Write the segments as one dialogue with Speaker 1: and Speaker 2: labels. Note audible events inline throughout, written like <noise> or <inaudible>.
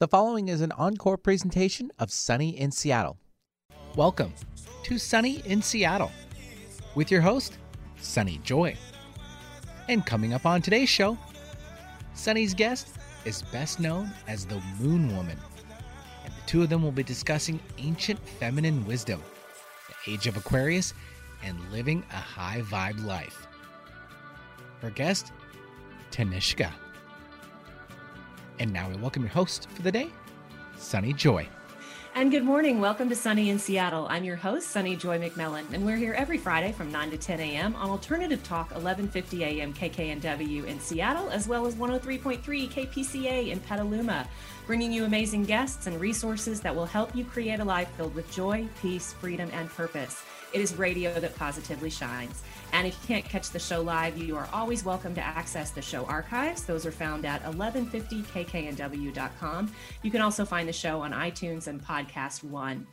Speaker 1: The following is an encore presentation of Sunny in Seattle. Welcome to Sunny in Seattle with your host, Sunny Joy. And coming up on today's show, Sunny's guest is best known as the Moon Woman. And the two of them will be discussing ancient feminine wisdom, the age of Aquarius, and living a high vibe life. Her guest, Tanishka. And now we welcome your host for the day, Sunny Joy.
Speaker 2: And good morning. Welcome to Sunny in Seattle. I'm your host, Sunny Joy McMillan, and we're here every Friday from 9 to 10 a.m. on Alternative Talk, 1150 a.m. KKNW in Seattle, as well as 103.3 KPCA in Petaluma, bringing you amazing guests and resources that will help you create a life filled with joy, peace, freedom, and purpose. It is radio that positively shines. And if you can't catch the show live, you are always welcome to access the show archives. Those are found at 1150kknw.com. You can also find the show on iTunes and Podcast One.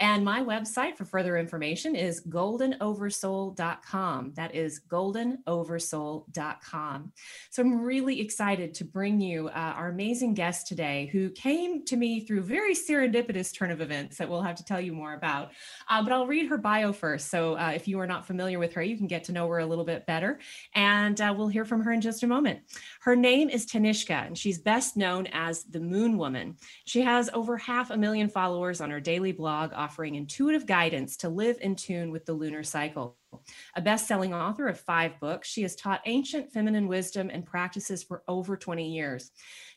Speaker 2: And my website for further information is goldenoversoul.com. That is goldenoversoul.com. So I'm really excited to bring you uh, our amazing guest today who came to me through very serendipitous turn of events that we'll have to tell you more about. Uh, but I'll read her bio So uh, if you are not familiar with her, you can get to know her a little bit better. And uh, we'll hear from her in just a moment. Her name is Tanishka, and she's best known as the Moon Woman. She has over half a million followers on her daily blog, offering intuitive guidance to live in tune with the lunar cycle. A best selling author of five books, she has taught ancient feminine wisdom and practices for over 20 years.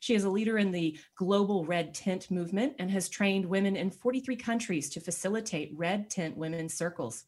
Speaker 2: She is a leader in the global red tent movement and has trained women in 43 countries to facilitate red tent women's circles.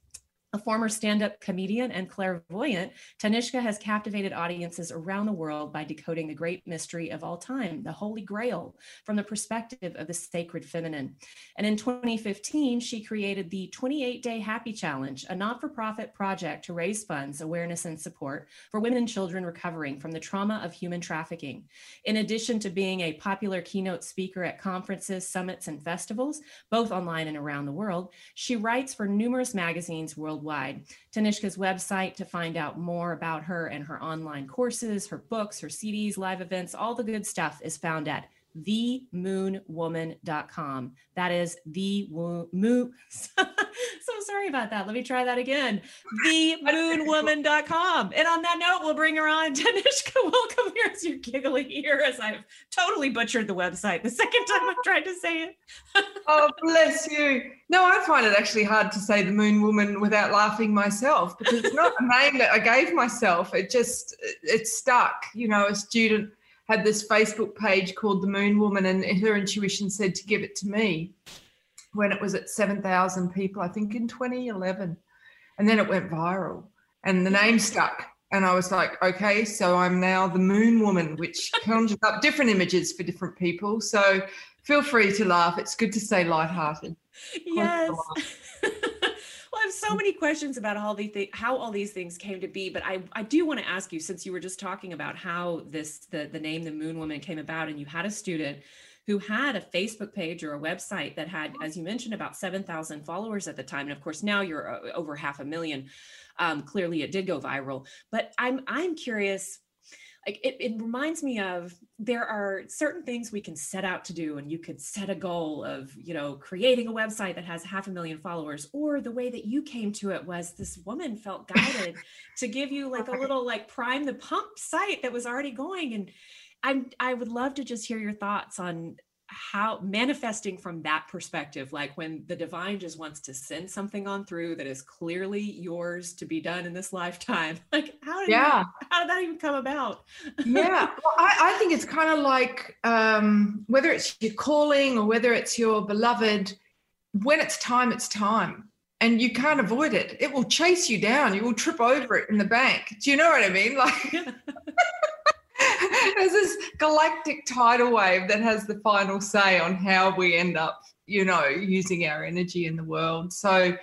Speaker 2: A former stand up comedian and clairvoyant, Tanishka has captivated audiences around the world by decoding the great mystery of all time, the Holy Grail, from the perspective of the sacred feminine. And in 2015, she created the 28 Day Happy Challenge, a not for profit project to raise funds, awareness, and support for women and children recovering from the trauma of human trafficking. In addition to being a popular keynote speaker at conferences, summits, and festivals, both online and around the world, she writes for numerous magazines worldwide worldwide. Tanishka's website to find out more about her and her online courses, her books, her CDs, live events, all the good stuff is found at themoonwoman.com. That is the moon. <laughs> so sorry about that. Let me try that again. <laughs> Themoonwoman.com. And on that note, we'll bring her on. <laughs> Tanishka, welcome. Here's your giggly ear as I've totally butchered the website the second time I've tried to say it. <laughs>
Speaker 3: oh, bless you. No, I find it actually hard to say the Moon Woman without laughing myself because it's not a name that I gave myself. It just, it stuck. You know, a student had this Facebook page called The Moon Woman, and her intuition said to give it to me when it was at 7,000 people, I think in 2011. And then it went viral and the name stuck. And I was like, okay, so I'm now the Moon Woman, which <laughs> conjures up different images for different people. So feel free to laugh. It's good to stay lighthearted.
Speaker 2: Yes. <laughs> Well, I have so many questions about how these th- how all these things came to be, but I, I do want to ask you since you were just talking about how this the the name the Moon Woman came about, and you had a student who had a Facebook page or a website that had, as you mentioned, about seven thousand followers at the time, and of course now you're uh, over half a million. Um, clearly, it did go viral, but I'm I'm curious like it, it reminds me of there are certain things we can set out to do and you could set a goal of you know creating a website that has half a million followers or the way that you came to it was this woman felt guided <laughs> to give you like a little like prime the pump site that was already going. And i'm i would love to just hear your thoughts on how manifesting from that perspective like when the divine just wants to send something on through that is clearly yours to be done in this lifetime. <laughs> Like how did yeah. you, how did that even come about?
Speaker 3: Yeah. <laughs> Well, I, I think it's kind of like um, whether it's your calling or whether it's your beloved when it's time it's time. And you can't avoid it. It will chase you down. You will trip over it in the bank. Do you know what i mean? Like <laughs> <laughs> there's this galactic tidal wave that has the final say on how we end up, you know, using our energy in the world. So,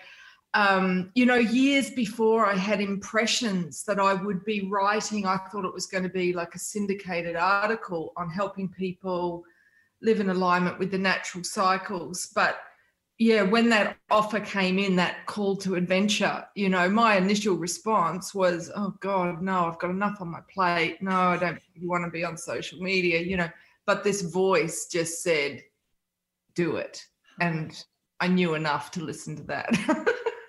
Speaker 3: um, you know, years before I had impressions that I would be writing, I thought it was going to be like a syndicated article on helping people live in alignment with the natural cycles. But yeah, when that offer came in, that call to adventure, you know, my initial response was, oh God, no, I've got enough on my plate. No, I don't want to be on social media, you know. but this voice just said, do it. And I knew enough to listen to that.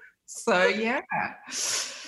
Speaker 3: <laughs> so, yeah.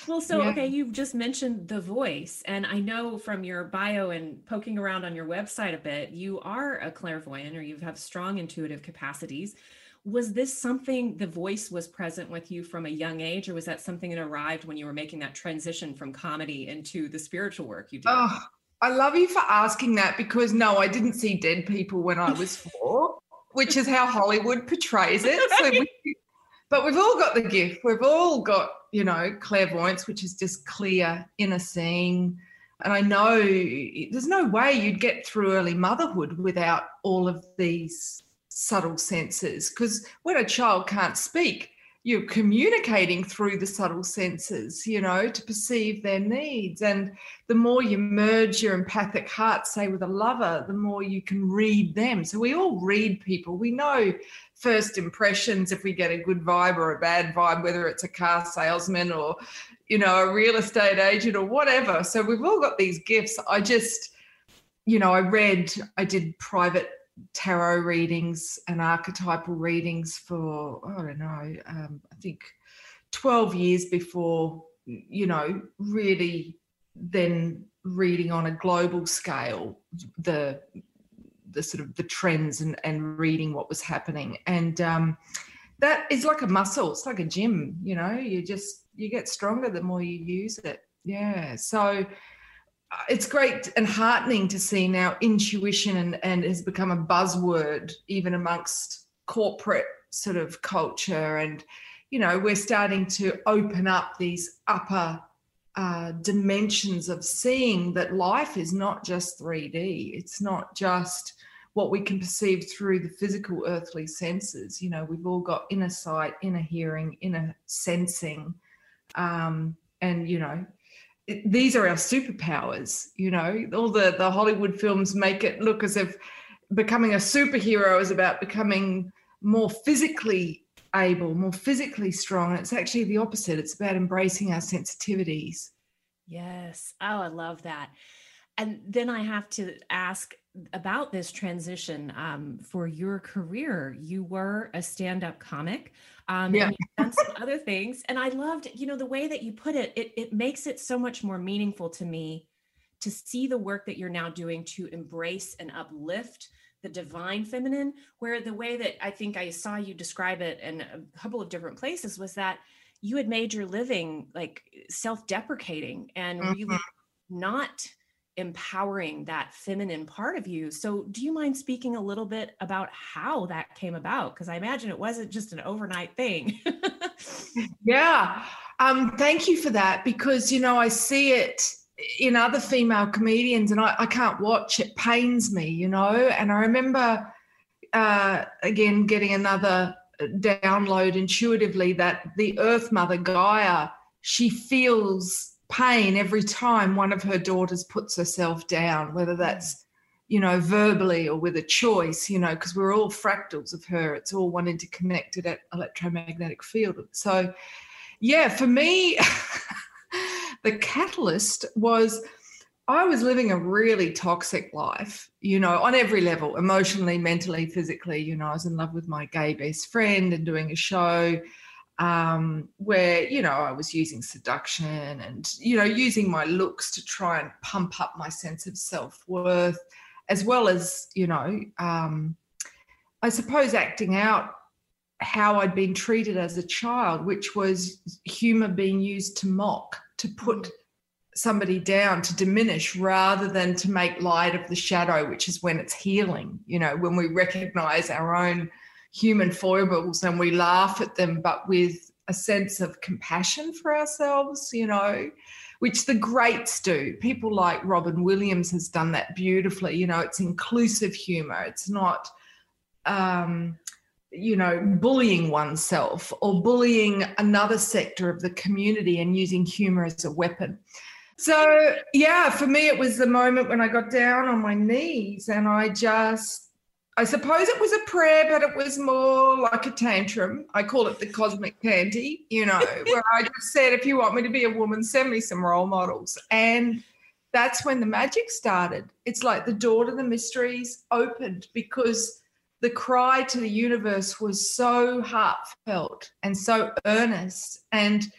Speaker 2: Well, so yeah. okay, you've just mentioned the voice, and I know from your bio and poking around on your website a bit, you are a clairvoyant or you have strong intuitive capacities. Was this something the voice was present with you from a young age, or was that something that arrived when you were making that transition from comedy into the spiritual work you did?
Speaker 3: Oh, I love you for asking that because no, I didn't see dead people when I was <laughs> four, which is how Hollywood portrays it. So we, <laughs> but we've all got the gift. We've all got you know, clairvoyance, which is just clear inner seeing. And I know there's no way you'd get through early motherhood without all of these subtle senses. Because when a child can't speak, you're communicating through the subtle senses, you know, to perceive their needs. And the more you merge your empathic heart, say with a lover, the more you can read them. So we all read people. We know first impressions if we get a good vibe or a bad vibe, whether it's a car salesman or, you know, a real estate agent or whatever. So we've all got these gifts. I just, you know, I read, I did private tarot readings and archetypal readings for, I don't know, um, I think 12 years before, you know, really then reading on a global scale the the sort of the trends and, and reading what was happening. And um, that is like a muscle. It's like a gym, you know, you just, you get stronger the more you use it. Yeah. So it's great and heartening to see now intuition and, and has become a buzzword even amongst corporate sort of culture. And, you know, we're starting to open up these upper uh, dimensions of seeing that life is not just 3D. It's not just what we can perceive through the physical earthly senses. You know, we've all got inner sight, inner hearing, inner sensing. Um, and, you know, these are our superpowers. You know, all the, the Hollywood films make it look as if becoming a superhero is about becoming more physically able, more physically strong. It's actually the opposite. It's about embracing our sensitivities.
Speaker 2: Yes. Oh, I love that. And then I have to ask about this transition um, for your career. You were a stand-up comic. Um, yeah. and some <laughs> other things. And I loved, you know, the way that you put it, it, it makes it so much more meaningful to me to see the work that you're now doing to embrace and uplift the divine feminine, where the way that I think I saw you describe it in a couple of different places was that you had made your living like self-deprecating and mm-hmm. really not empowering that feminine part of you. So, do you mind speaking a little bit about how that came about? Because I imagine it wasn't just an overnight thing. <laughs>
Speaker 3: yeah. Um, thank you for that because, you know, I see it in other female comedians and I, I can't watch. It pains me, you know. And I remember, uh, again, getting another download intuitively that the Earth Mother Gaia, she feels pain every time one of her daughters puts herself down, whether mm. that's, you know, verbally or with a choice, you know, because we're all fractals of her. It's all one interconnected electromagnetic field. So, yeah, for me, <laughs> the catalyst was I was living a really toxic life, you know, on every level emotionally, mentally, physically. You know, I was in love with my gay best friend and doing a show um, where you know I was using seduction and you know using my looks to try and pump up my sense of self worth, as well as you know, um, I suppose acting out how I'd been treated as a child, which was humor being used to mock, to put mm. somebody down, to diminish rather than to make light of the shadow, which is when it's healing. You know, when we recognize our own human foibles and we laugh at them, but with a sense of compassion for ourselves, you know, which the greats do. People like Robin Williams has done that beautifully. You know, it's inclusive humor. It's not, um, you know, bullying oneself or bullying another sector of the community and using humor as a weapon. So, yeah, for me, it was the moment when I got down on my knees and I just I suppose it was a prayer, but it was more like a tantrum. I call it the cosmic panty, you know, <laughs> where I just said, if you want me to be a woman, send me some role models. And that's when the magic started. It's like the door to the mysteries opened because the cry to the universe was so heartfelt and so earnest. And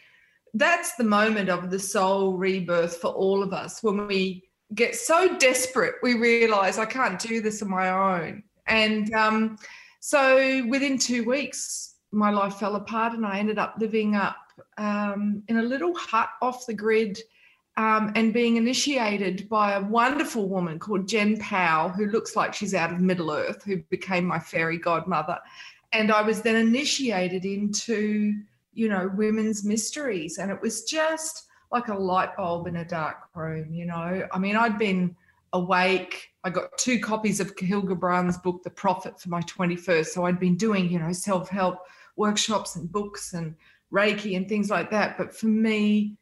Speaker 3: that's the moment of the soul rebirth for all of us when we get so desperate, we realize I can't do this on my own. And um, so within two weeks, my life fell apart and I ended up living up um, in a little hut off the grid um, and being initiated by a wonderful woman called Jen Powell, who looks like she's out of Middle Earth, who became my fairy godmother. And I was then initiated into, you know, women's mysteries. And it was just like a light bulb in a dark room, you know. I mean, I'd been awake. I got two copies of Kahlil Gibran's book, The Prophet, for my 21st. So I'd been doing, you know, self help workshops and books and Reiki and things like that. But for me,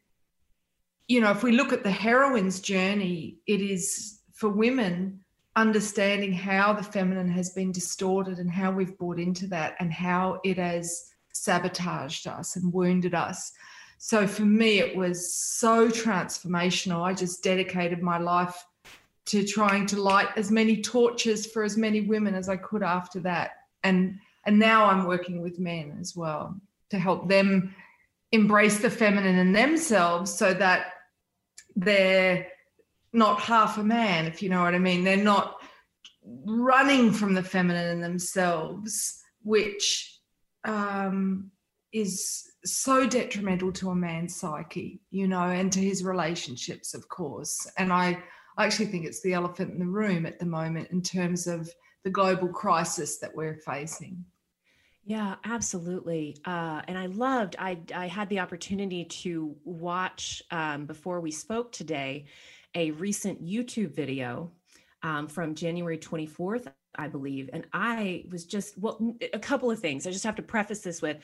Speaker 3: you know, if we look at the heroine's journey, it is for women understanding how the feminine has been distorted and how we've bought into that and how it has sabotaged us and wounded us. So for me, it was so transformational. I just dedicated my life to trying to light as many torches for as many women as I could after that. And and now I'm working with men as well to help them embrace the feminine in themselves so that they're not half a man, if you know what I mean. They're not running from the feminine in themselves, which um, is so detrimental to a man's psyche, you know, and to his relationships, of course. And I, I actually think it's the elephant in the room at the moment in terms of the global crisis that we're facing.
Speaker 2: Yeah, absolutely. Uh, and I loved, I, I had the opportunity to watch um, before we spoke today a recent YouTube video um, from January 24th, I believe. And I was just, well, a couple of things. I just have to preface this with,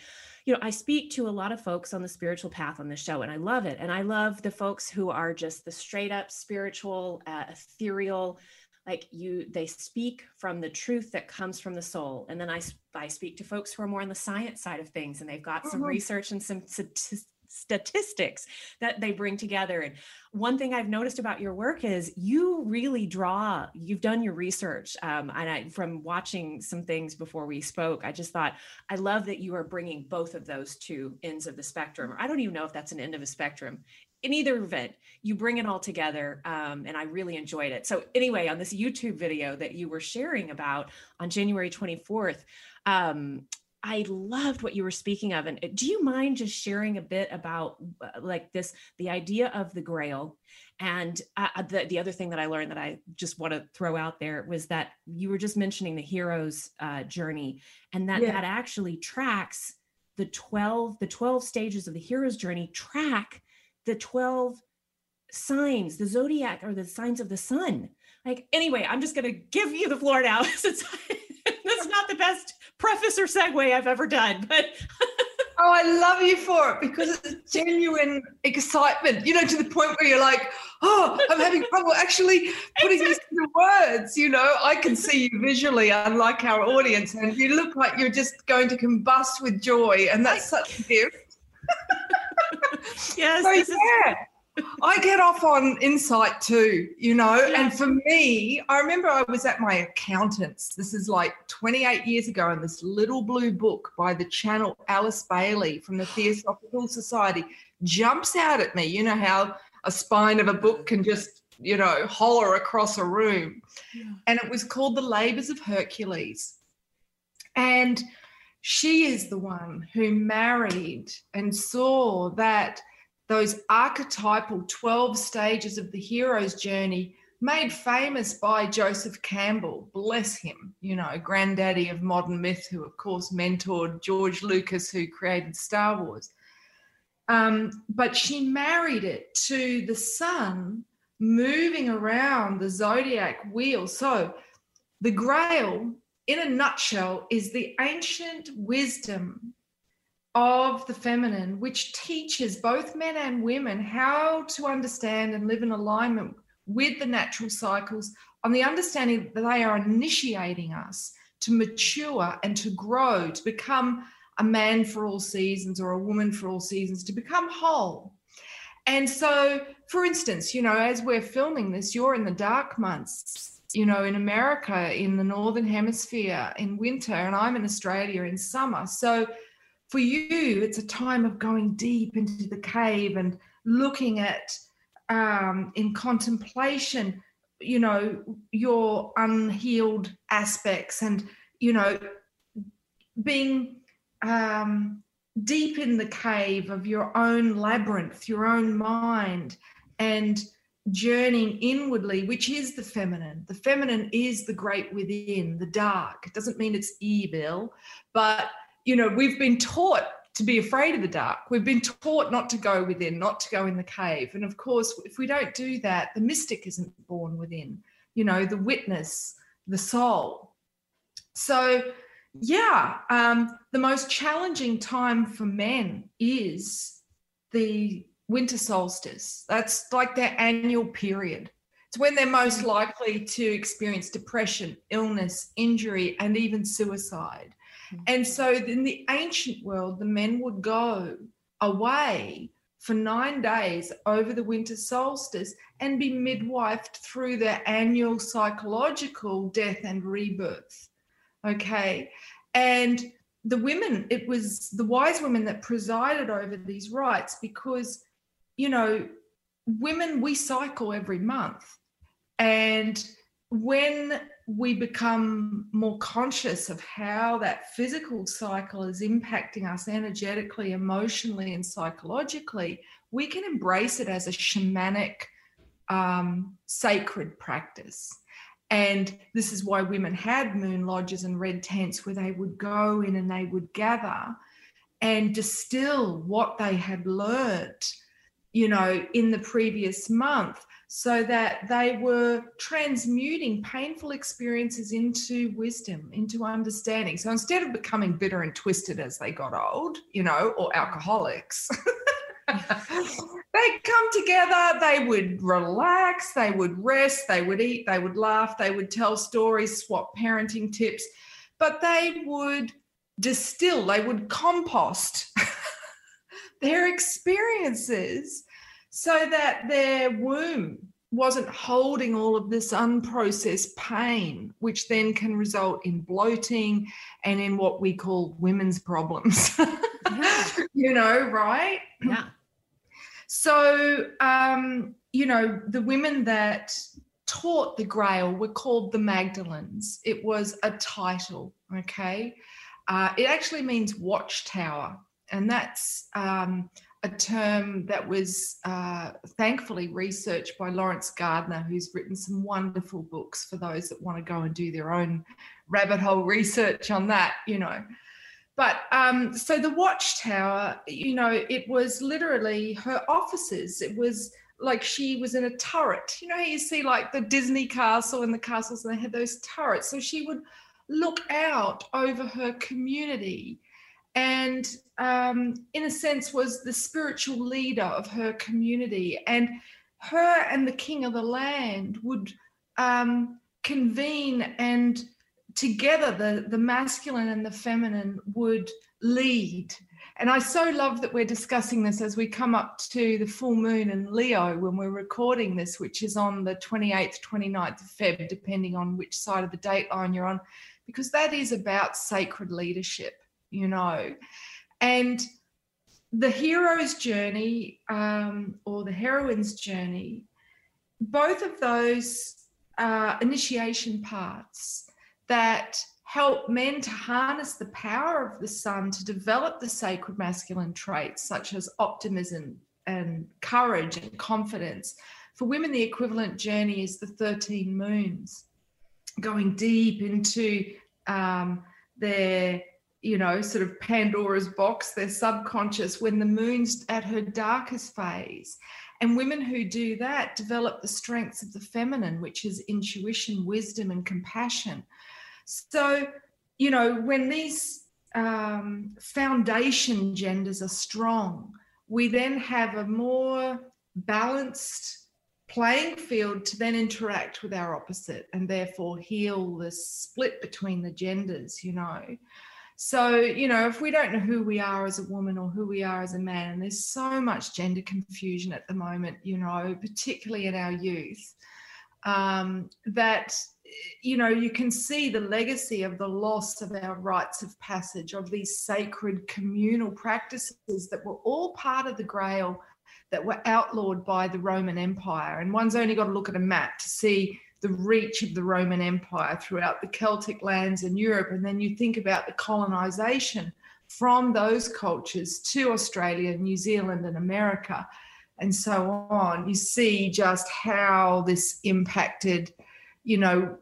Speaker 2: you know, I speak to a lot of folks on the spiritual path on the show, and I love it. And I love the folks who are just the straight up spiritual, uh, ethereal, like you they speak from the truth that comes from the soul and then i i speak to folks who are more on the science side of things and they've got some mm-hmm. research and some statistics that they bring together and one thing i've noticed about your work is you really draw you've done your research um, and I, from watching some things before we spoke i just thought i love that you are bringing both of those two ends of the spectrum i don't even know if that's an end of a spectrum in either event, you bring it all together. Um, and I really enjoyed it. So, anyway, on this YouTube video that you were sharing about on January 24th, um, I loved what you were speaking of. And uh, do you mind just sharing a bit about uh, like this, the idea of the grail? And uh, uh, the, the other thing that I learned that I just want to throw out there was that you were just mentioning the hero's uh, journey and that yeah. that actually tracks the 12, the 12 stages of the hero's journey track the 12 signs, the zodiac or the signs of the sun. Like, anyway, I'm just going to give you the floor now <laughs> since not the best preface or segue I've ever done, but. <laughs>
Speaker 3: oh, I love you for it because it's genuine excitement, you know, to the point where you're like, oh, I'm having trouble actually putting exactly. this into words. You know, I can see you visually, unlike our audience, and you look like you're just going to combust with joy, and that's such a gift. <laughs>
Speaker 2: yes. So, yeah.
Speaker 3: Is- I get off on insight too, you know. Yeah. And for me, I remember I was at my accountant's. This is like 28 years ago, and this little blue book by the channel Alice Bailey from the Theosophical Society jumps out at me. You know how a spine of a book can just, you know, holler across a room. Yeah. And it was called The Labors of Hercules. And she is the one who married and saw that those archetypal 12 stages of the hero's journey made famous by Joseph Campbell, bless him, you know, granddaddy of modern myth, who of course mentored George Lucas, who created Star Wars. Um, but she married it to the sun moving around the zodiac wheel. So the grail in a nutshell, is the ancient wisdom of the feminine, which teaches both men and women how to understand and live in alignment with the natural cycles on the understanding that they are initiating us to mature and to grow, to become a man for all seasons or a woman for all seasons, to become whole. And so, for instance, you know, as we're filming this, you're in the dark months, you know, in America, in the Northern Hemisphere in winter, and I'm in Australia in summer. So, for you, it's a time of going deep into the cave and looking at um, in contemplation, you know, your unhealed aspects and, you know, being um, deep in the cave of your own labyrinth, your own mind, and journeying inwardly, which is the feminine. The feminine is the great within, the dark. It doesn't mean it's evil, but you know, we've been taught to be afraid of the dark. We've been taught not to go within, not to go in the cave. And of course, if we don't do that, the mystic isn't born within, you know, the witness, the soul. So, yeah, um, the most challenging time for men is the winter solstice. That's like their annual period. It's when they're most likely to experience depression, illness, injury, and even suicide. Mm. And so in the ancient world, the men would go away for nine days over the winter solstice and be midwifed through their annual psychological death and rebirth. Okay. And the women, it was the wise women that presided over these rites because, you know, women, we cycle every month. And when we become more conscious of how that physical cycle is impacting us energetically, emotionally, and psychologically, we can embrace it as a shamanic, um, sacred practice. And this is why women had moon lodges and red tents where they would go in and they would gather and distill what they had learnt, you know, in the previous month so that they were transmuting painful experiences into wisdom, into understanding. So instead of becoming bitter and twisted as they got old, you know, or alcoholics, <laughs> they'd come together, they would relax, they would rest, they would eat, they would laugh, they would tell stories, swap parenting tips, but they would distill, they would compost <laughs> their experiences so that their womb wasn't holding all of this unprocessed pain, which then can result in bloating and in what we call women's problems. <laughs> Yeah. you know, right?
Speaker 2: Yeah.
Speaker 3: So, um, you know, the women that taught the Grail were called the Magdalens. It was a title, okay? Uh, it actually means watchtower, and that's um, a term that was uh, thankfully researched by Laurence Gardner, who's written some wonderful books for those that want to go and do their own rabbit hole <laughs> research on that, you know. But um, so the watchtower, you know, it was literally her offices. It was like she was in a turret. You know, you see like the Disney castle and the castles, and they had those turrets. So she would look out over her community and um, in a sense was the spiritual leader of her community and her and the king of the land would um, convene and together the, the masculine and the feminine would lead. And I so love that we're discussing this as we come up to the full moon in Leo when we're recording this, which is on the 28th, 29th of Feb, depending on which side of the date line you're on, because that is about sacred leadership, you know. And the hero's journey um, or the heroine's journey, both of those uh, initiation parts that help men to harness the power of the sun to develop the sacred masculine traits such as optimism and courage and confidence. For women, the equivalent journey is the 13 moons, going deep into um, their, you know, sort of Pandora's box, their subconscious, when the moon's at her darkest phase. And women who do that develop the strengths of the feminine, which is intuition, wisdom, and compassion. So, you know, when these um, foundation genders are strong, we then have a more balanced playing field to then interact with our opposite and therefore heal the split between the genders, you know. So, you know, if we don't know who we are as a woman or who we are as a man, and there's so much gender confusion at the moment, you know, particularly in our youth, um, that you know, you can see the legacy of the loss of our rites of passage, of these sacred communal practices that were all part of the Grail that were outlawed by the Roman Empire. And one's only got to look at a map to see the reach of the Roman Empire throughout the Celtic lands in Europe. And then you think about the colonization from those cultures to Australia, New Zealand, and America, and so on. You see just how this impacted you know,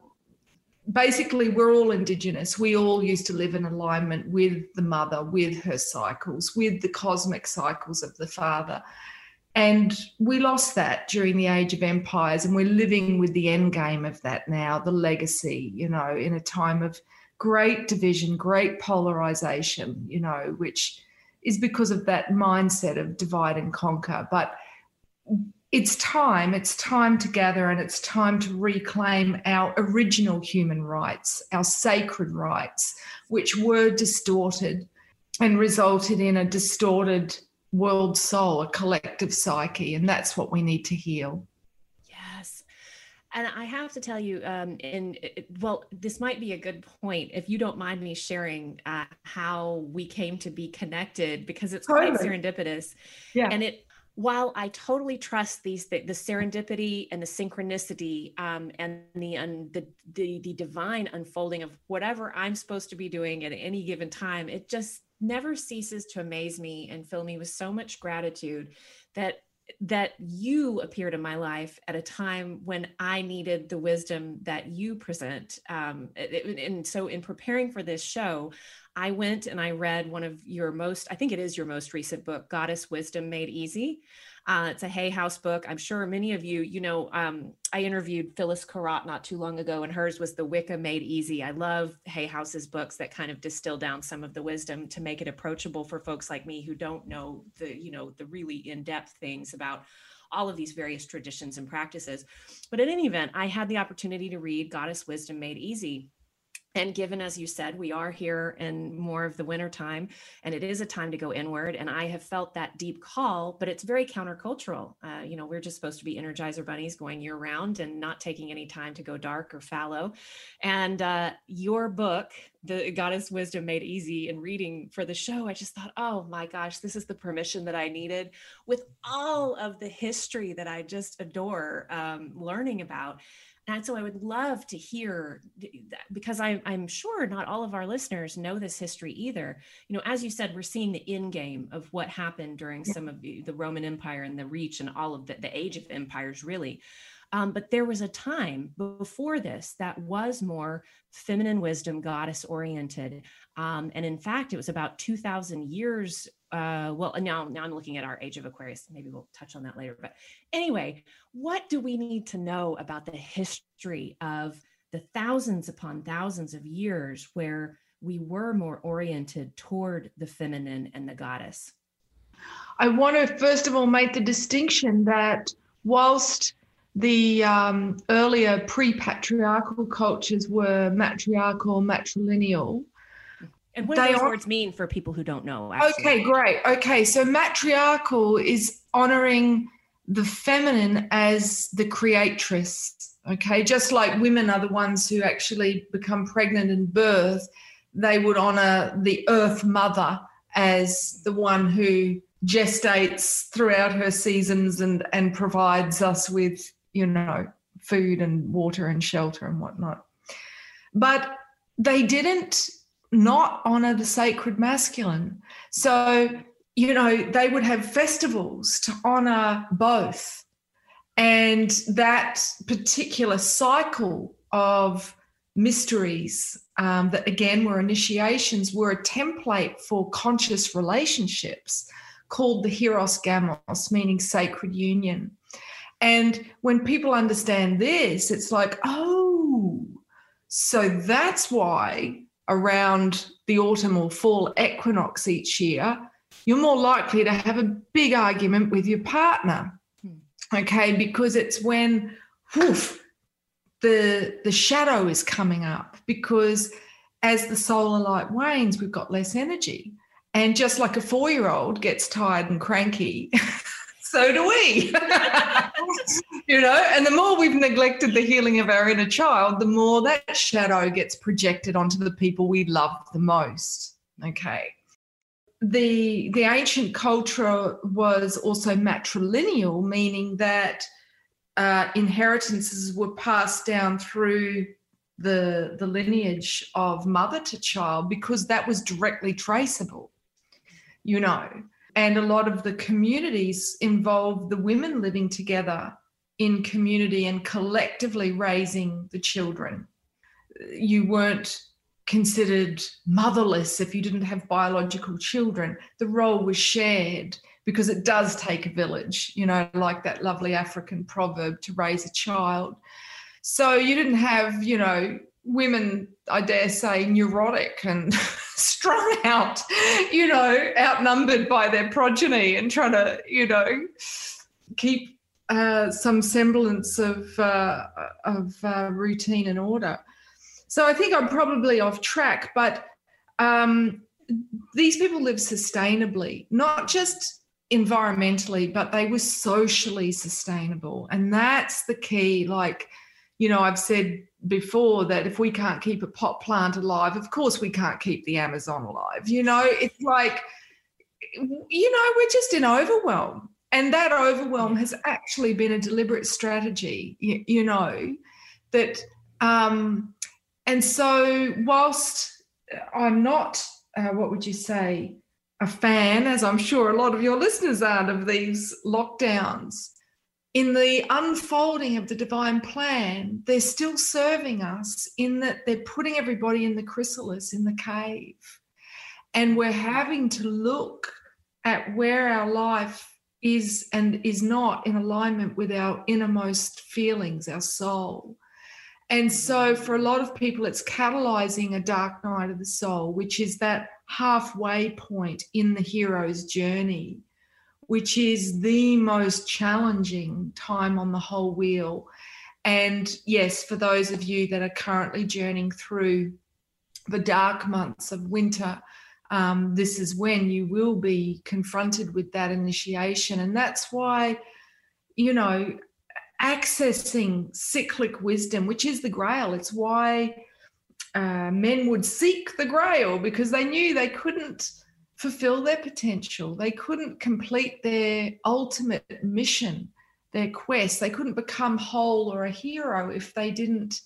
Speaker 3: basically we're all indigenous we all used to live in alignment with the mother with her cycles with the cosmic cycles of the father and we lost that during the age of empires and we're living with the end game of that now the legacy you know in a time of great division great polarization you know which is because of that mindset of divide and conquer. But it's time, it's time to gather and it's time to reclaim our original human rights, our sacred rights, which were distorted and resulted in a distorted world soul, a collective psyche. And that's what we need to heal.
Speaker 2: Yes. And I have to tell you, um, in well, this might be a good point if you don't mind me sharing uh, how we came to be connected because it's quite serendipitous. Yeah. And it while I totally trust these the, the serendipity and the synchronicity um, and the, and the, the the divine unfolding of whatever I'm supposed to be doing at any given time, it just never ceases to amaze me and fill me with so much gratitude that that you appeared in my life at a time when I needed the wisdom that you present. Um, and so, in preparing for this show, I went and I read one of your most, I think it is your most recent book, Goddess Wisdom Made Easy. Uh, it's a Hay House book. I'm sure many of you, you know, um, I interviewed Phyllis Curott not too long ago, and hers was The Wicca Made Easy. I love Hay House's books that kind of distill down some of the wisdom to make it approachable for folks like me who don't know the, you know, the really in-depth things about all of these various traditions and practices. But in any event, I had the opportunity to read Goddess Wisdom Made Easy and given as you said we are here in more of the winter time and it is a time to go inward and i have felt that deep call but it's very countercultural. Uh, you know we're just supposed to be energizer bunnies going year round and not taking any time to go dark or fallow. And uh, your book the goddess wisdom made easy in reading for the show i just thought oh my gosh this is the permission that i needed with all of the history that i just adore um, learning about and so I would love to hear because I, I'm sure not all of our listeners know this history either. You know, as you said, we're seeing the end game of what happened during some of the, the Roman Empire and the reach and all of the, the age of empires, really. Um, but there was a time before this that was more feminine wisdom, goddess oriented. Um, and in fact, it was about 2,000 years. Uh, well, now, now I'm looking at our age of Aquarius. Maybe we'll touch on that later. But anyway, what do we need to know about the history of the thousands upon thousands of years where we were more oriented toward the feminine and the goddess?
Speaker 3: I want to first of all make the distinction that whilst the um, earlier pre-patriarchal cultures were matriarchal, matrilineal.
Speaker 2: And what do those words mean for people who don't know?
Speaker 3: Actually? Okay, great. Okay, so matriarchal is honoring the feminine as the creatress. Okay, just like women are the ones who actually become pregnant and birth, they would honor the earth mother as the one who gestates throughout her seasons and and provides us with you know, food and water and shelter and whatnot. But they didn't not honor the sacred masculine. So, you know, they would have festivals to honor both. And that particular cycle of mysteries um, that again were initiations were a template for conscious relationships called the Hieros Gamos, meaning sacred union. And when people understand this, it's like, oh, so that's why around the autumn or fall equinox each year, you're more likely to have a big argument with your partner. Hmm. Okay, because it's when woof, the the shadow is coming up because as the solar light wanes, we've got less energy. And just like a four year old gets tired and cranky, <laughs> so do we. <laughs> you know, and the more we've neglected the healing of our inner child, the more that shadow gets projected onto the people we love the most. Okay. The the ancient culture was also matrilineal, meaning that uh, inheritances were passed down through the the lineage of mother to child because that was directly traceable you know and a lot of the communities involve the women living together in community and collectively raising the children. You weren't considered motherless if you didn't have biological children. The role was shared because it does take a village you know like that lovely african proverb to raise a child. So you didn't have, you know, women, I dare say, neurotic and <laughs> strung out, you know, outnumbered by their progeny and trying to, you know, keep uh, some semblance of uh, of uh, routine and order. So I think I'm probably off track, but um, these people live sustainably, not just environmentally, but they were socially sustainable, and that's the key. Like you know, I've said before that if we can't keep a pot plant alive, of course we can't keep the Amazon alive. You know, it's like, you know, we're just in overwhelm. And that overwhelm has actually been a deliberate strategy, you, you know, that, um, and so whilst I'm not, uh, what would you say, a fan, as I'm sure a lot of your listeners aren't, of these lockdowns, in the unfolding of the divine plan, they're still serving us in that they're putting everybody in the chrysalis, in the cave. And we're having to look at where our life is and is not in alignment with our innermost feelings, our soul. And so, for a lot of people, it's catalyzing a dark night of the soul, which is that halfway point in the hero's journey which is the most challenging time on the whole wheel. And yes, for those of you that are currently journeying through the dark months of winter, um, this is when you will be confronted with that initiation. And that's why, you know, accessing cyclic wisdom, which is the grail, it's why uh, men would seek the grail because they knew they couldn't fulfill their potential. They couldn't complete their ultimate mission, their quest. They couldn't become whole or a hero if they didn't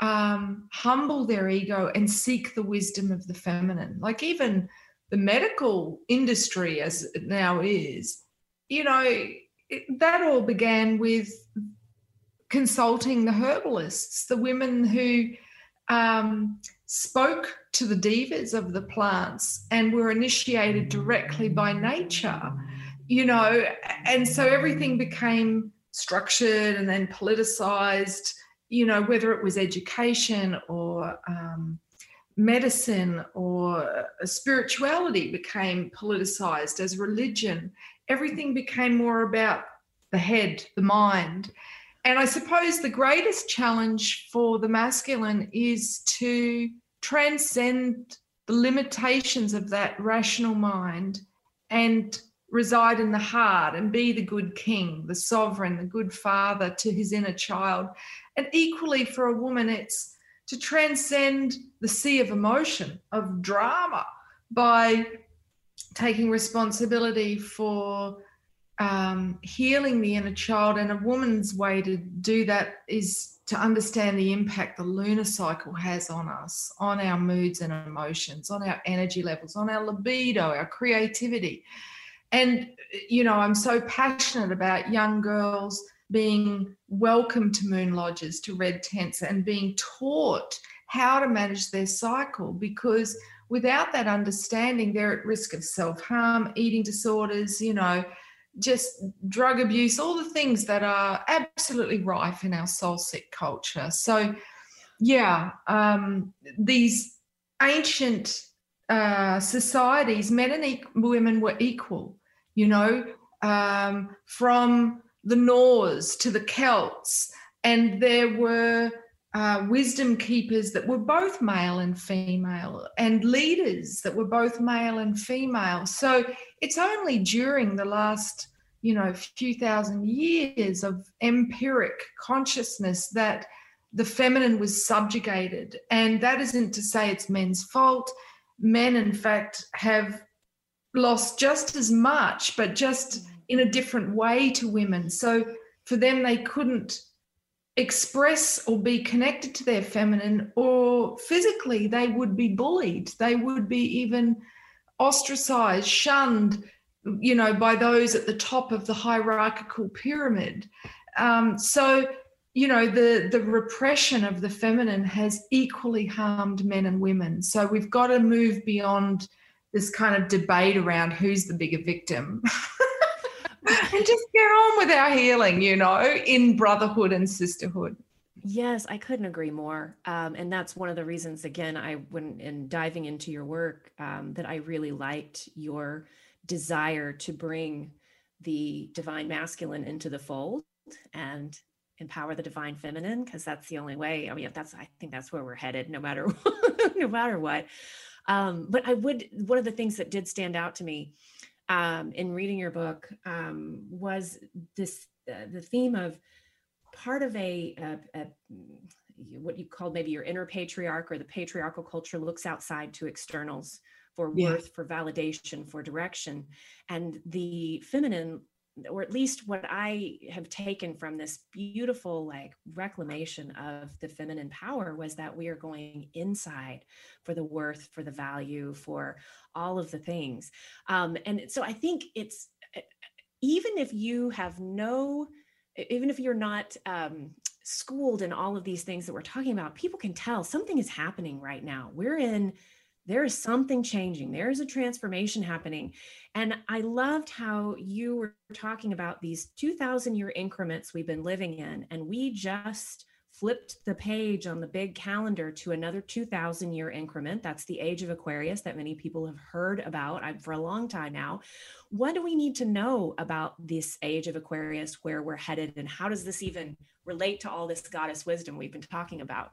Speaker 3: um, humble their ego and seek the wisdom of the feminine. Like even the medical industry, as it now is, you know, it, that all began with consulting the herbalists, the women who um, spoke to the devas of the plants and were initiated directly by nature, you know, and so everything became structured and then politicized, you know, whether it was education or um, medicine or spirituality became politicized as religion. Everything became more about the head, the mind. And I suppose the greatest challenge for the masculine is to transcend the limitations of that rational mind and reside in the heart and be the good king, the sovereign, the good father to his inner child. And equally for a woman, it's to transcend the sea of emotion, of drama, by taking responsibility for um, healing the inner child. And a woman's way to do that is to understand the impact the lunar cycle has on us, on our moods and emotions, on our energy levels, on our libido, our creativity. And, you know, I'm so passionate about young girls being welcome to moon lodges, to red tents, and being taught how to manage their cycle because without that understanding, they're at risk of self harm, eating disorders, you know, just drug abuse, all the things that are absolutely rife in our soul sick culture. So, yeah, um, these ancient uh, societies, men and e- women were equal, you know, um, from the Norse to the Celts, and there were uh, wisdom keepers that were both male and female, and leaders that were both male and female. So it's only during the last, you know, few thousand years of empiric consciousness that the feminine was subjugated. And that isn't to say it's men's fault. Men, in fact, have lost just as much, but just in a different way to women. So for them, they couldn't express or be connected to their feminine, or physically, they would be bullied. They would be even ostracized, shunned, you know, by those at the top of the hierarchical pyramid. Um, so, you know, the the repression of the feminine has equally harmed men and women. So we've got to move beyond this kind of debate around who's the bigger victim. <laughs> <laughs> and just get on with our healing, you know, in brotherhood and sisterhood.
Speaker 2: Yes, I couldn't agree more. Um, and that's one of the reasons, again, I, when in diving into your work, um, that I really liked your desire to bring the divine masculine into the fold and empower the divine feminine, because that's the only way. I mean, that's, I think that's where we're headed, no matter, <laughs> no matter what. Um, but I would, one of the things that did stand out to me um, in reading your book um, was this uh, the theme of part of a, a, a, what you called maybe your inner patriarch or the patriarchal culture looks outside to externals for yeah. worth for validation for direction and the feminine or at least what I have taken from this beautiful like reclamation of the feminine power was that we are going inside for the worth, for the value, for all of the things. Um, and so I think it's even if you have no, even if you're not um, schooled in all of these things that we're talking about, people can tell something is happening right now. We're in there is something changing. There is a transformation happening. And i loved how you were talking about these 2000 year increments we've been living in and we just flipped the page on the big calendar to another 2000 year increment. That's the age of aquarius that many people have heard about uh, for a long time now. What do we need to know about this age of aquarius where we're headed and how does this even relate to all this goddess wisdom we've been talking about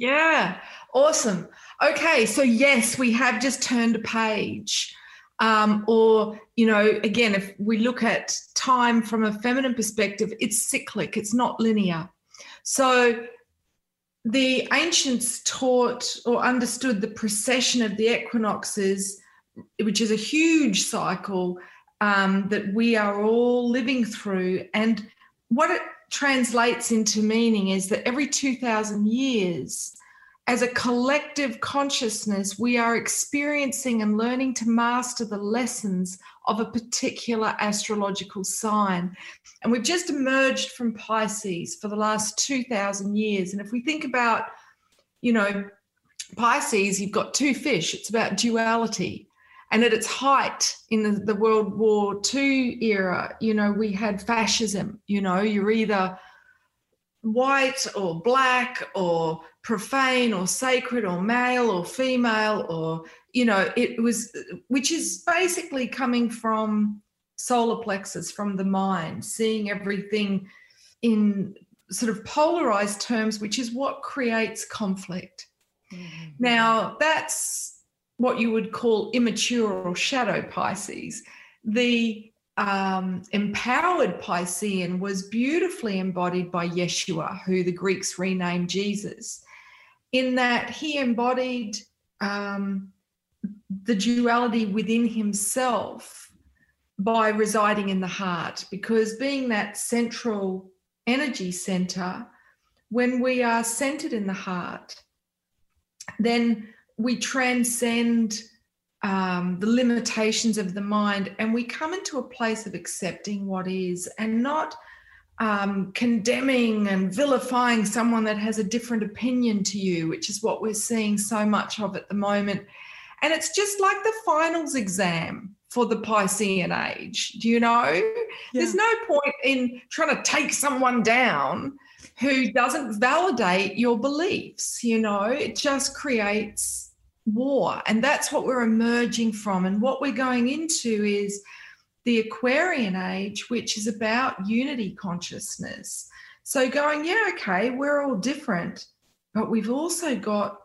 Speaker 3: yeah, awesome. Okay, so yes, we have just turned a page. Um, or, you know, again, if we look at time from a feminine perspective, it's cyclic, it's not linear. So the ancients taught or understood the precession of the equinoxes, which is a huge cycle um, that we are all living through. And what it translates into meaning is that every 2,000 years, as a collective consciousness, we are experiencing and learning to master the lessons of a particular astrological sign. And we've just emerged from Pisces for the last 2,000 years. And if we think about, you know, Pisces, you've got two fish, it's about duality. And at its height in the, the World War II era, you know, we had fascism. You know, you're either white or black or profane or sacred or male or female or, you know, it was, which is basically coming from solar plexus, from the mind, seeing everything in sort of polarized terms, which is what creates conflict. Mm-hmm. Now, that's what you would call immature or shadow Pisces. The um, empowered Piscean was beautifully embodied by Yeshua, who the Greeks renamed Jesus, in that he embodied um, the duality within himself by residing in the heart, because being that central energy center, when we are centered in the heart, then we transcend um, the limitations of the mind and we come into a place of accepting what is and not um, condemning and vilifying someone that has a different opinion to you, which is what we're seeing so much of at the moment. And it's just like the finals exam for the Piscean age. Do you know? Yeah. There's no point in trying to take someone down who doesn't validate your beliefs. You know, it just creates war. And that's what we're emerging from. And what we're going into is the Aquarian age, which is about unity consciousness. So going, yeah, okay, we're all different, but we've also got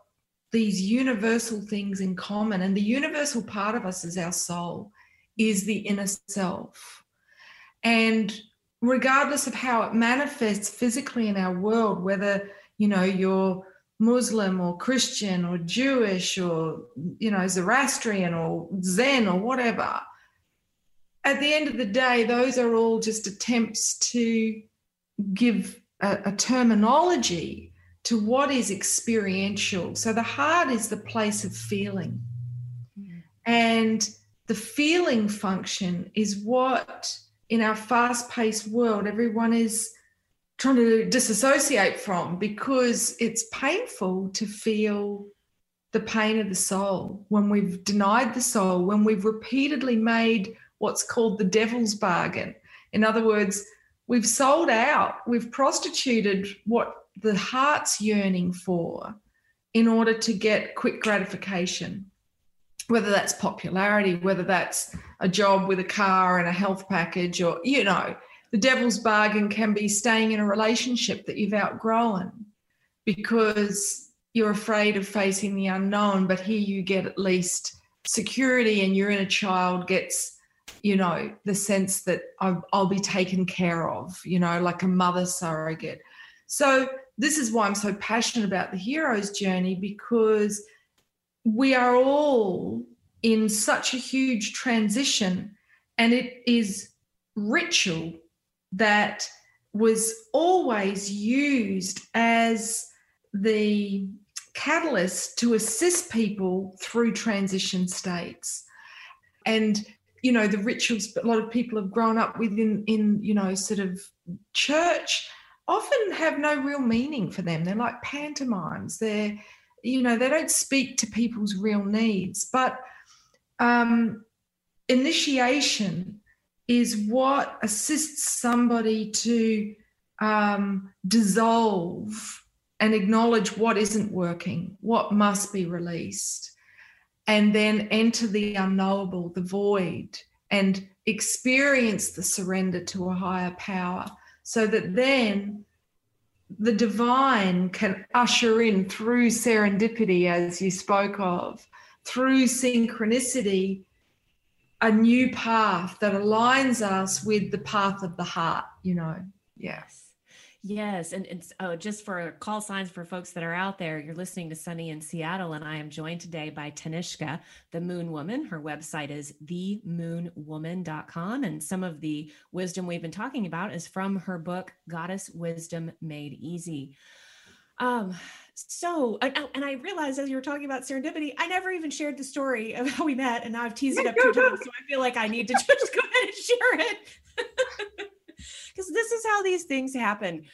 Speaker 3: these universal things in common. And the universal part of us is our soul, is the inner self. And regardless of how it manifests physically in our world, whether you know you're Muslim or Christian or Jewish or you know Zoroastrian or Zen or whatever, at the end of the day, those are all just attempts to give a, a terminology to what is experiential. So the heart is the place of feeling. Mm. And the feeling function is what in our fast paced world, everyone is trying to disassociate from because it's painful to feel the pain of the soul. When we've denied the soul, when we've repeatedly made what's called the devil's bargain. In other words, we've sold out, we've prostituted what the heart's yearning for in order to get quick gratification. Whether that's popularity, whether that's a job with a car and a health package, or, you know, the devil's bargain can be staying in a relationship that you've outgrown because you're afraid of facing the unknown. But here you get at least security, and your inner child gets, you know, the sense that I'll, I'll be taken care of, you know, like a mother surrogate. So, this is why I'm so passionate about the hero's journey because we are all in such a huge transition, and it is ritual that was always used as the catalyst to assist people through transition states. And you know the rituals a lot of people have grown up with in, in you know sort of church often have no real meaning for them. They're like pantomimes. They're you know they don't speak to people's real needs. But um, initiation is what assists somebody to um, dissolve and acknowledge what isn't working what must be released and then enter the unknowable the void and experience the surrender to a higher power so that then the divine can usher in through serendipity, as you spoke of, through synchronicity, a new path that aligns us with the path of the heart, you know. Yes.
Speaker 2: Yes, and it's oh, just for call signs for folks that are out there, you're listening to Sunny in Seattle, and I am joined today by Tanishka, the Moon Woman. Her website is themoonwoman.com, and some of the wisdom we've been talking about is from her book Goddess Wisdom Made Easy. Um, so, and, and I realized as you were talking about serendipity, I never even shared the story of how we met, and now I've teased it up two times, so I feel like I need to <laughs> just go ahead and share it <laughs> because this is how these things happen.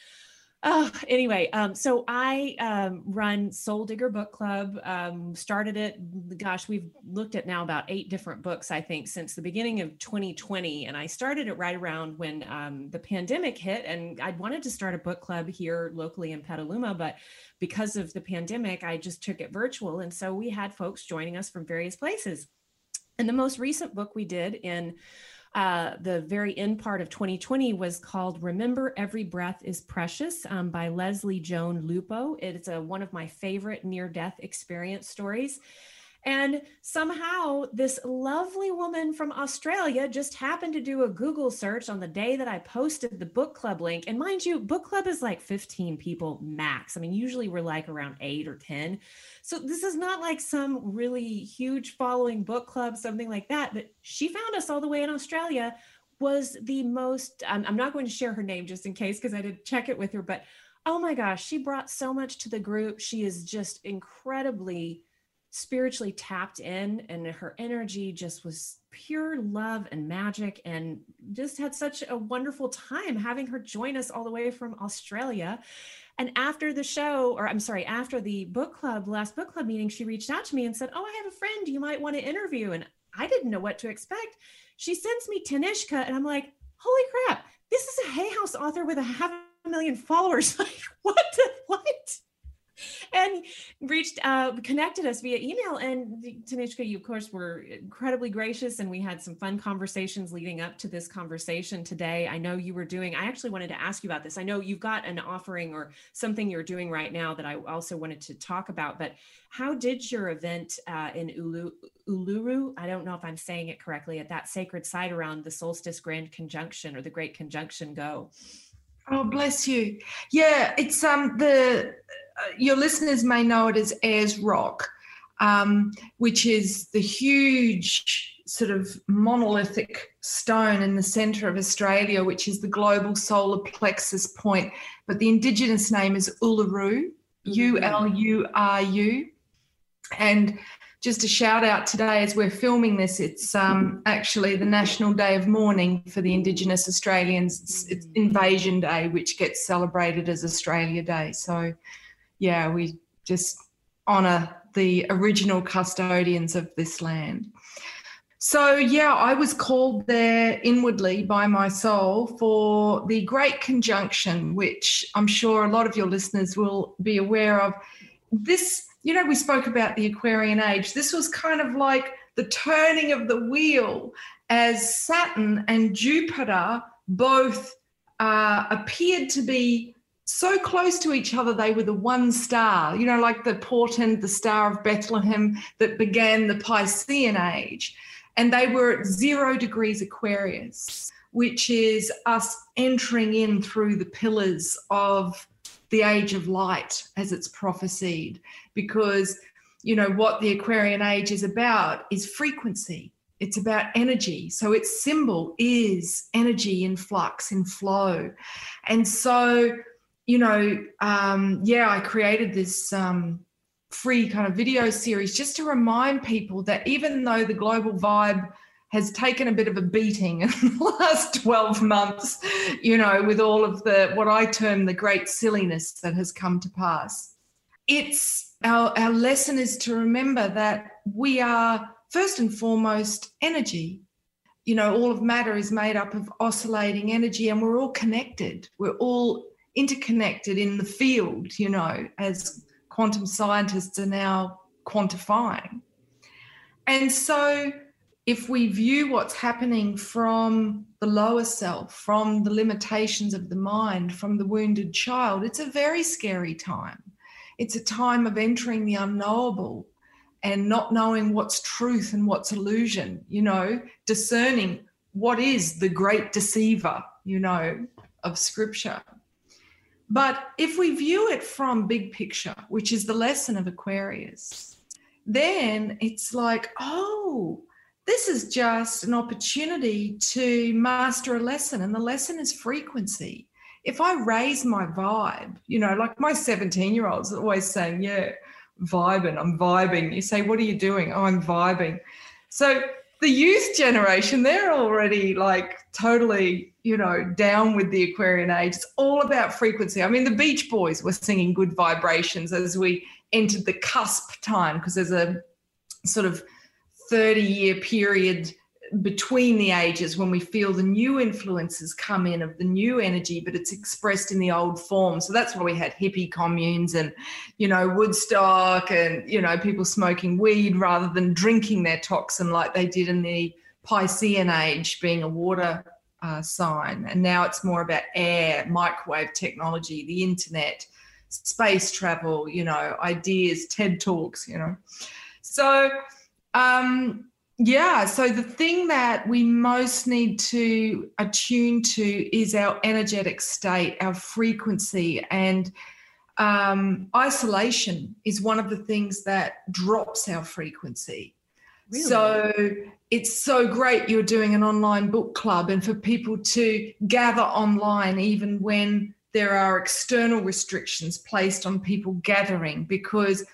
Speaker 2: Oh, anyway, um, so I um, run Soul Digger Book Club. Um, started it, gosh, we've looked at now about eight different books, I think, since the beginning of 2020. And I started it right around when um, the pandemic hit. And I'd wanted to start a book club here locally in Petaluma, but because of the pandemic, I just took it virtual. And so we had folks joining us from various places. And the most recent book we did in uh, the very end part of 2020 was called Remember Every Breath is Precious um, by Leslie Joan Lupo. It's a, one of my favorite near death experience stories. And somehow, this lovely woman from Australia just happened to do a Google search on the day that I posted the book club link. And mind you, book club is like 15 people max. I mean, usually we're like around eight or 10. So this is not like some really huge following book club, something like that. But she found us all the way in Australia, was the most, I'm, I'm not going to share her name just in case because I did check it with her. But oh my gosh, she brought so much to the group. She is just incredibly spiritually tapped in and her energy just was pure love and magic and just had such a wonderful time having her join us all the way from Australia. And after the show, or I'm sorry, after the book club, last book club meeting, she reached out to me and said, Oh, I have a friend you might want to interview. And I didn't know what to expect. She sends me Tanishka, and I'm like, Holy crap, this is a Hay House author with a half a million followers. <laughs> Like, what? The, what? And reached uh connected us via email. And Tanishka you of course were incredibly gracious and we had some fun conversations leading up to this conversation today. I know you were doing I actually wanted to ask you about this. I know you've got an offering or something you're doing right now that I also wanted to talk about but how did your event uh, in Ulu, Uluru I don't know if I'm saying it correctly at that sacred site around the solstice grand conjunction or the great conjunction go?
Speaker 3: Oh, bless you. Yeah, it's um the your listeners may know it as Ayers Rock, um, which is the huge sort of monolithic stone in the centre of Australia, which is the global solar plexus point. But the indigenous name is Uluru, U L U R U. And just a shout out today as we're filming this, it's um, actually the National Day of Mourning for the Indigenous Australians. It's, it's Invasion Day, which gets celebrated as Australia Day. So, yeah, we just honour the original custodians of this land. So, yeah, I was called there inwardly by my soul for the Great Conjunction, which I'm sure a lot of your listeners will be aware of. This you know, we spoke about the Aquarian age. This was kind of like the turning of the wheel as Saturn and Jupiter both uh, appeared to be so close to each other, they were the one star, you know, like the portent, the Star of Bethlehem that began the Piscean age. And they were at zero degrees Aquarius, which is us entering in through the pillars of the age of light as it's prophesied. Because you know what the aquarian age is about is frequency. It's about energy. So its symbol is energy in flux in flow. And so you know um, yeah i created this um, free kind of video series just to remind people that even though the global vibe has taken a bit of a beating <laughs> in the last 12 months, you know, with all of the what I term the great silliness that has come to pass. It's our, our lesson is to remember that we are first and foremost energy. You know, all of matter is made up of oscillating energy and we're all connected. We're all interconnected in the field, you know, as quantum scientists are now quantifying. And so if we view what's happening from the lower self, from the limitations of the mind, from the wounded child, it's a very scary time. It's a time of entering the unknowable and not knowing what's truth and what's illusion, you know, discerning what is the great deceiver, you know, of scripture. But if we view it from big picture, which is the lesson of Aquarius, then it's like, oh, this is just an opportunity to master a lesson, and the lesson is frequency. If I raise my vibe, you know, like my 17 year olds are always saying, Yeah, vibing, I'm vibing. You say, What are you doing? Oh, I'm vibing. So the youth generation, they're already like totally, you know, down with the Aquarian age. It's all about frequency. I mean, the Beach Boys were singing good vibrations as we entered the cusp time because there's a sort of 30 year period between the ages when we feel the new influences come in of the new energy, but it's expressed in the old form. So that's why we had hippie communes and, you know, Woodstock and, you know, people smoking weed rather than drinking their toxin like they did in the Piscean age, being a water uh, sign. And now it's more about air, microwave technology, the internet, space travel, you know, ideas, TED Talks, you know. So, um, yeah, so the thing that we most need to attune to is our energetic state, our frequency, and um, isolation is one of the things that drops our frequency. Really? So it's so great you're doing an online book club and for people to gather online, even when there are external restrictions placed on people gathering, because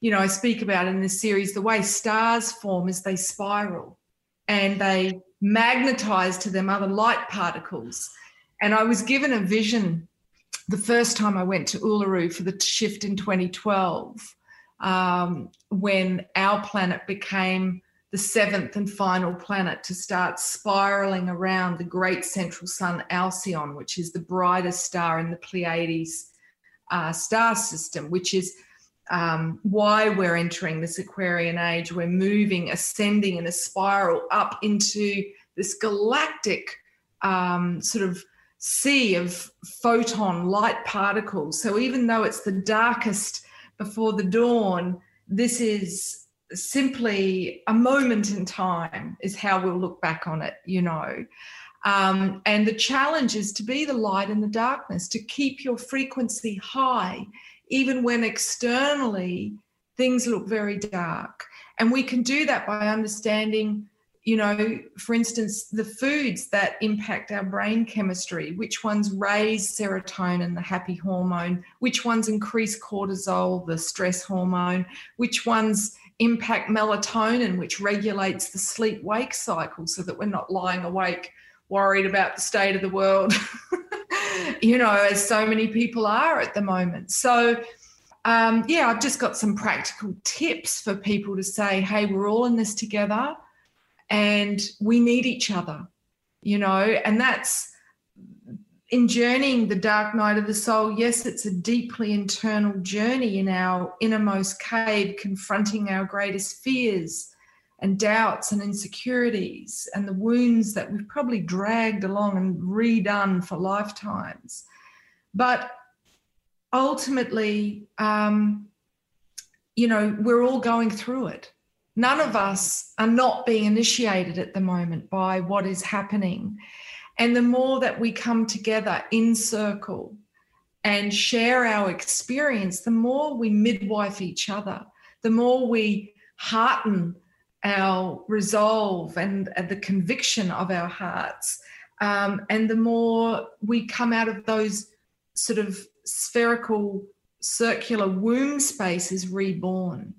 Speaker 3: you know, I speak about in this series, the way stars form is they spiral and they magnetize to them other light particles. And I was given a vision the first time I went to Uluru for the shift in 2012, um, when our planet became the seventh and final planet to start spiraling around the great central sun Alcyone, which is the brightest star in the Pleiades uh, star system, which is um, why we're entering this Aquarian age. We're moving, ascending in a spiral up into this galactic um, sort of sea of photon light particles. So even though it's the darkest before the dawn, this is simply a moment in time, is how we'll look back on it, you know. Um, and the challenge is to be the light in the darkness, to keep your frequency high, even when externally things look very dark. And we can do that by understanding you know, for instance, the foods that impact our brain chemistry, which ones raise serotonin, the happy hormone, which ones increase cortisol, the stress hormone, which ones impact melatonin, which regulates the sleep wake cycle so that we're not lying awake worried about the state of the world, <laughs> you know, as so many people are at the moment. So, um, yeah, I've just got some practical tips for people to say, hey, we're all in this together and we need each other, you know, and that's in journeying the dark night of the soul. Yes, it's a deeply internal journey in our innermost cave, confronting our greatest fears and doubts and insecurities and the wounds that we've probably dragged along and redone for lifetimes. But ultimately, um, you know, we're all going through it none of us are not being initiated at the moment by what is happening. And the more that we come together in circle and share our experience, the more we midwife each other, the more we hearten our resolve and, and the conviction of our hearts. Um, and the more we come out of those sort of spherical circular womb spaces reborn.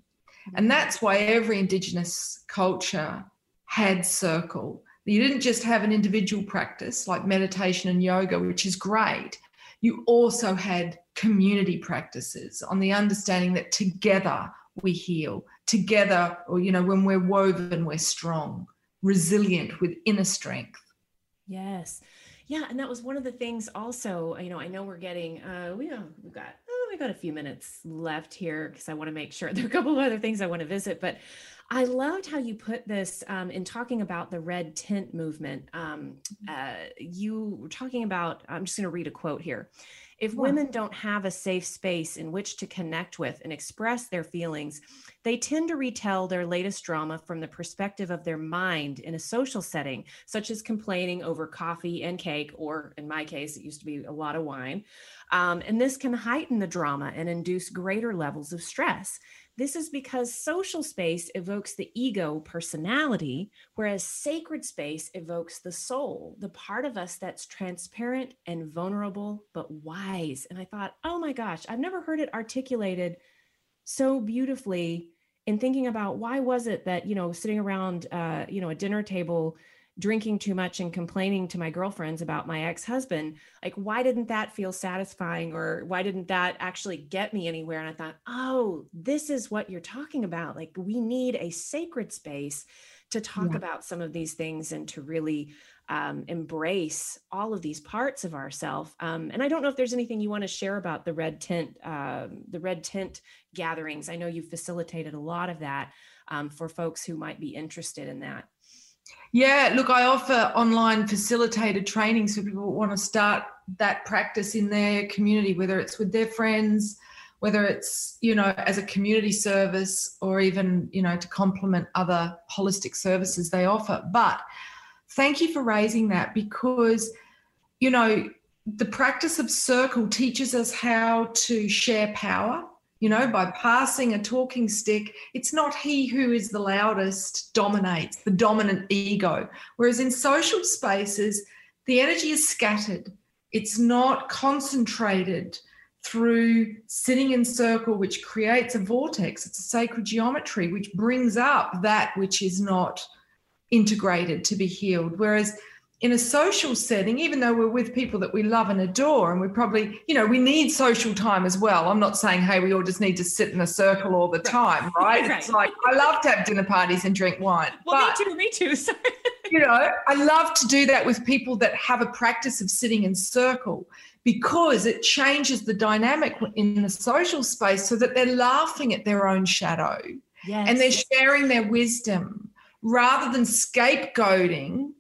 Speaker 3: And that's why every Indigenous culture had circle. You didn't just have an individual practice like meditation and yoga, which is great. You also had community practices on the understanding that together we heal, together, or, you know, when we're woven, we're strong, resilient with inner strength.
Speaker 2: Yes. Yeah, and that was one of the things also, you know, I know we're getting uh we uh, we've got we got a few minutes left here because I want to make sure <laughs> there are a couple of other things I want to visit. But I loved how you put this um, in talking about the red tent movement. Um, uh, you were talking about, I'm just going to read a quote here. If women don't have a safe space in which to connect with and express their feelings, they tend to retell their latest drama from the perspective of their mind in a social setting, such as complaining over coffee and cake, or in my case, it used to be a lot of wine. Um, and this can heighten the drama and induce greater levels of stress. This is because social space evokes the ego personality, whereas sacred space evokes the soul, the part of us that's transparent and vulnerable, but wise. And I thought, oh my gosh, I've never heard it articulated so beautifully in thinking about why was it that, you know, sitting around, uh, you know, a dinner table drinking too much and complaining to my girlfriends about my ex-husband like why didn't that feel satisfying? Or why didn't that actually get me anywhere? And i thought oh this is what you're talking about. Like we need a sacred space to talk yeah. about some of these things and to really um, embrace all of these parts of ourself. Um, and i don't know if there's anything you want to share about the red tent um, the red tent gatherings. I know you've facilitated a lot of that um, for folks who might be interested in that
Speaker 3: yeah, look, I offer online facilitated training so people want to start that practice in their community, whether it's with their friends, whether it's, you know, as a community service or even, you know, to complement other holistic services they offer. But thank you for raising that because, you know, the practice of circle teaches us how to share power you know, by passing a talking stick, it's not he who is the loudest dominates, the dominant ego. Whereas in social spaces, the energy is scattered, it's not concentrated through sitting in circle, which creates a vortex. It's a sacred geometry, which brings up that which is not integrated to be healed. Whereas in a social setting, even though we're with people that we love and adore, and we probably, you know, we need social time as well. I'm not saying, hey, we all just need to sit in a circle all the time, <laughs> right? right. It's like I love to have dinner parties and drink wine.
Speaker 2: Well, but, me too, me too. <laughs> Sorry.
Speaker 3: you know, I love to do that with people that have a practice of sitting in circle because it changes the dynamic in the social space so that they're laughing at their own shadow yes. and they're sharing their wisdom rather than scapegoating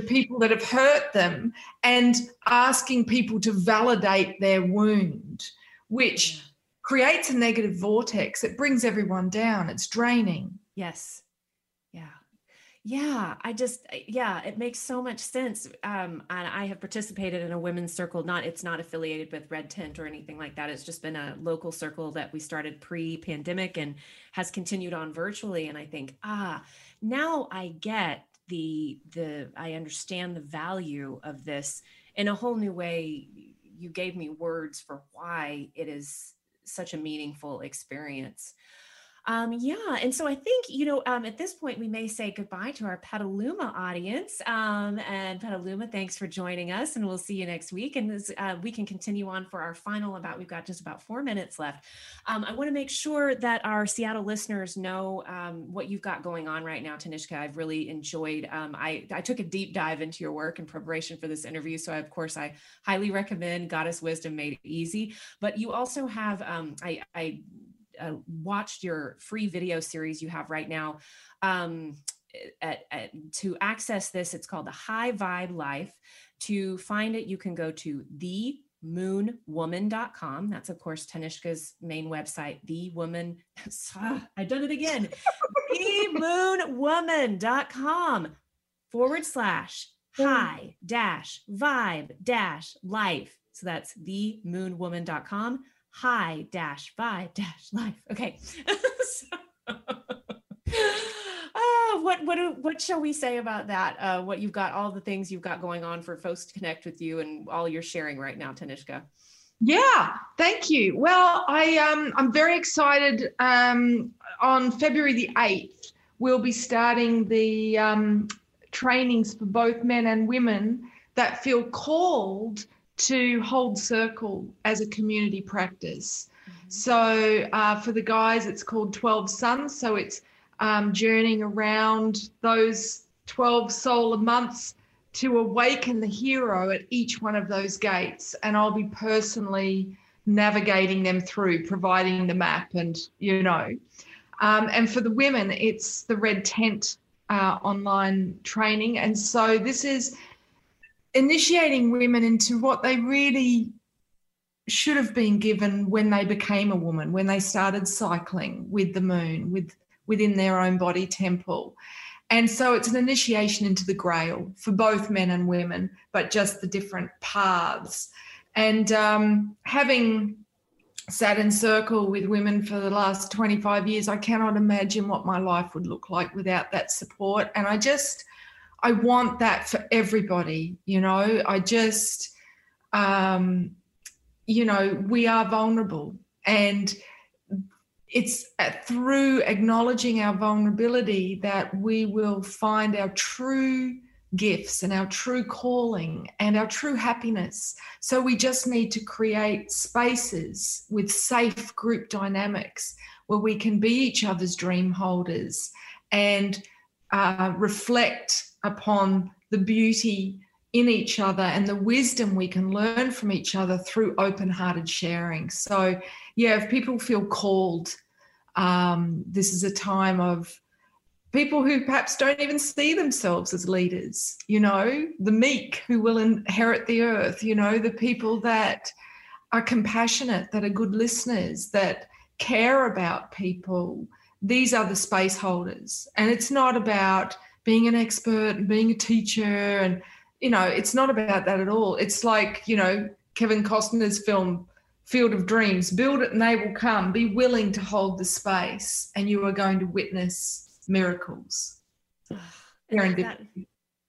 Speaker 3: the people that have hurt them and asking people to validate their wound, which creates a negative vortex. It brings everyone down, it's draining.
Speaker 2: Yes. Yeah. Yeah, I just yeah, it makes so much sense. Um, and I have participated in a women's circle. Not it's not affiliated with Red Tent or anything like that. It's just been a local circle that we started pre-pandemic and has continued on virtually. And I think ah, now I get the the I understand the value of this in a whole new way. You gave me words for why it is such a meaningful experience. Um, yeah, and so I think you know um, at this point we may say goodbye to our Petaluma audience. Um, and Petaluma, thanks for joining us, and we'll see you next week. And this, uh, we can continue on for our final. About we've got just about four minutes left. Um, I want to make sure that our Seattle listeners know um, what you've got going on right now, Tanishka. I've really enjoyed. Um, I I took a deep dive into your work in preparation for this interview, so I, of course I highly recommend Goddess Wisdom Made Easy. But you also have I I uh, watched your free video series you have right now. Um, at, at, to access this, it's called the High Vibe Life. To find it, you can go to themoonwoman.com. That's, of course, Tanishka's main website, The Woman. <laughs> I've done it again. <laughs> themoonwoman.com forward slash high dash vibe dash life. So that's themoonwoman.com high dash vibe dash life. Okay. <laughs> so, uh, what what what shall we say about that? Uh, what you've got, all the things you've got going on for folks to connect with you, and all you're sharing right now, Tanishka.
Speaker 3: Yeah, thank you. Well, I um I'm very excited. Um, on February the eighth, we'll be starting the um, trainings for both men and women that feel called to hold circle as a community practice. Mm-hmm. So uh, for the guys, it's called 12 Suns. So it's um, journeying around those 12 solar months to awaken the hero at each one of those gates. And I'll be personally navigating them through, providing the map, and you know. Um, and for the women, it's the Red Tent uh, online training. And so this is initiating women into what they really should have been given when they became a woman, when they started cycling with the moon, with within their own body temple. And so it's an initiation into the grail for both men and women, but just the different paths. And um, having sat in circle with women for the last 25 years, I cannot imagine what my life would look like without that support. And I just, I want that for everybody. You know, I just, um, you know, we are vulnerable and it's through acknowledging our vulnerability that we will find our true gifts and our true calling and our true happiness. So we just need to create spaces with safe group dynamics where we can be each other's dream holders and uh, reflect upon the beauty in each other and the wisdom we can learn from each other through open hearted sharing. So, yeah, if people feel called, um, this is a time of people who perhaps don't even see themselves as leaders, you know, the meek who will inherit the earth, you know, the people that are compassionate, that are good listeners, that care about people. These are the space holders. And it's not about, being an expert and being a teacher and you know it's not about that at all. It's like you know kevin costner's film field of dreams build it and they will come. Be willing to hold the space and you are going to witness miracles.
Speaker 2: That,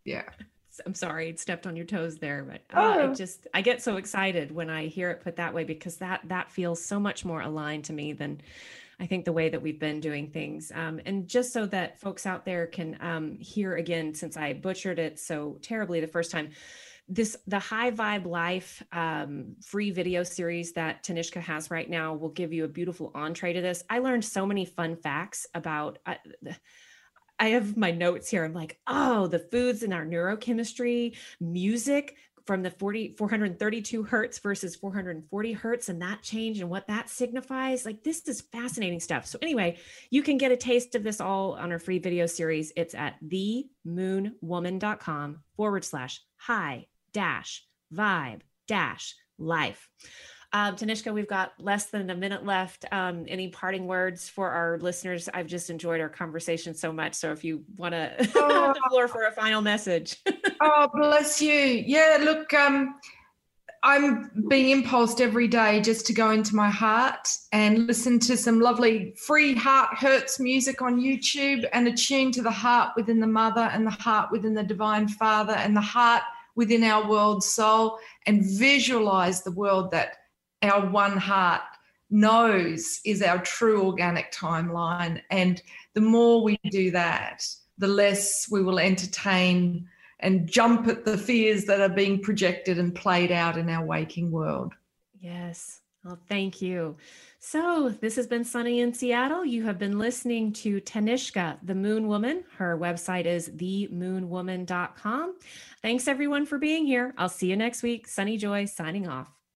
Speaker 2: yeah. <laughs> I'm sorry it stepped on your toes there but uh, oh. i just i get so excited when i hear it put that way because that that feels so much more aligned to me than I think the way that we've been doing things. Um, and just so that folks out there can um, hear again, since I butchered it so terribly the first time, this the high vibe life um, free video series that Tanishka has right now will give you a beautiful entree to this. I learned so many fun facts about. Uh, I have my notes here. I'm like, oh, the foods in our neurochemistry, music, from the 40 432 hertz versus 440 hertz and that change and what that signifies like this is fascinating stuff so anyway you can get a taste of this all on our free video series it's at themoonwoman.com forward slash high dash vibe dash life um, Tanishka, we've got less than a minute left. Um, any parting words for our listeners? I've just enjoyed our conversation so much. So if you want <laughs> to oh. the floor for a final message. <laughs>
Speaker 3: oh, bless you. Yeah, look, um, I'm being impulsed every day just to go into my heart and listen to some lovely free heart hurts music on YouTube and attune to the heart within the mother and the heart within the divine father and the heart within our world soul and visualize the world that our one heart knows is our true organic timeline. And the more we do that, the less we will entertain and jump at the fears that are being projected and played out in our waking world.
Speaker 2: Yes. Well, thank you. So, this has been Sunny in Seattle. You have been listening to Tanishka, the Moon Woman. Her website is themoonwoman.com. Thanks, everyone, for being here. I'll see you next week. Sunny Joy signing off.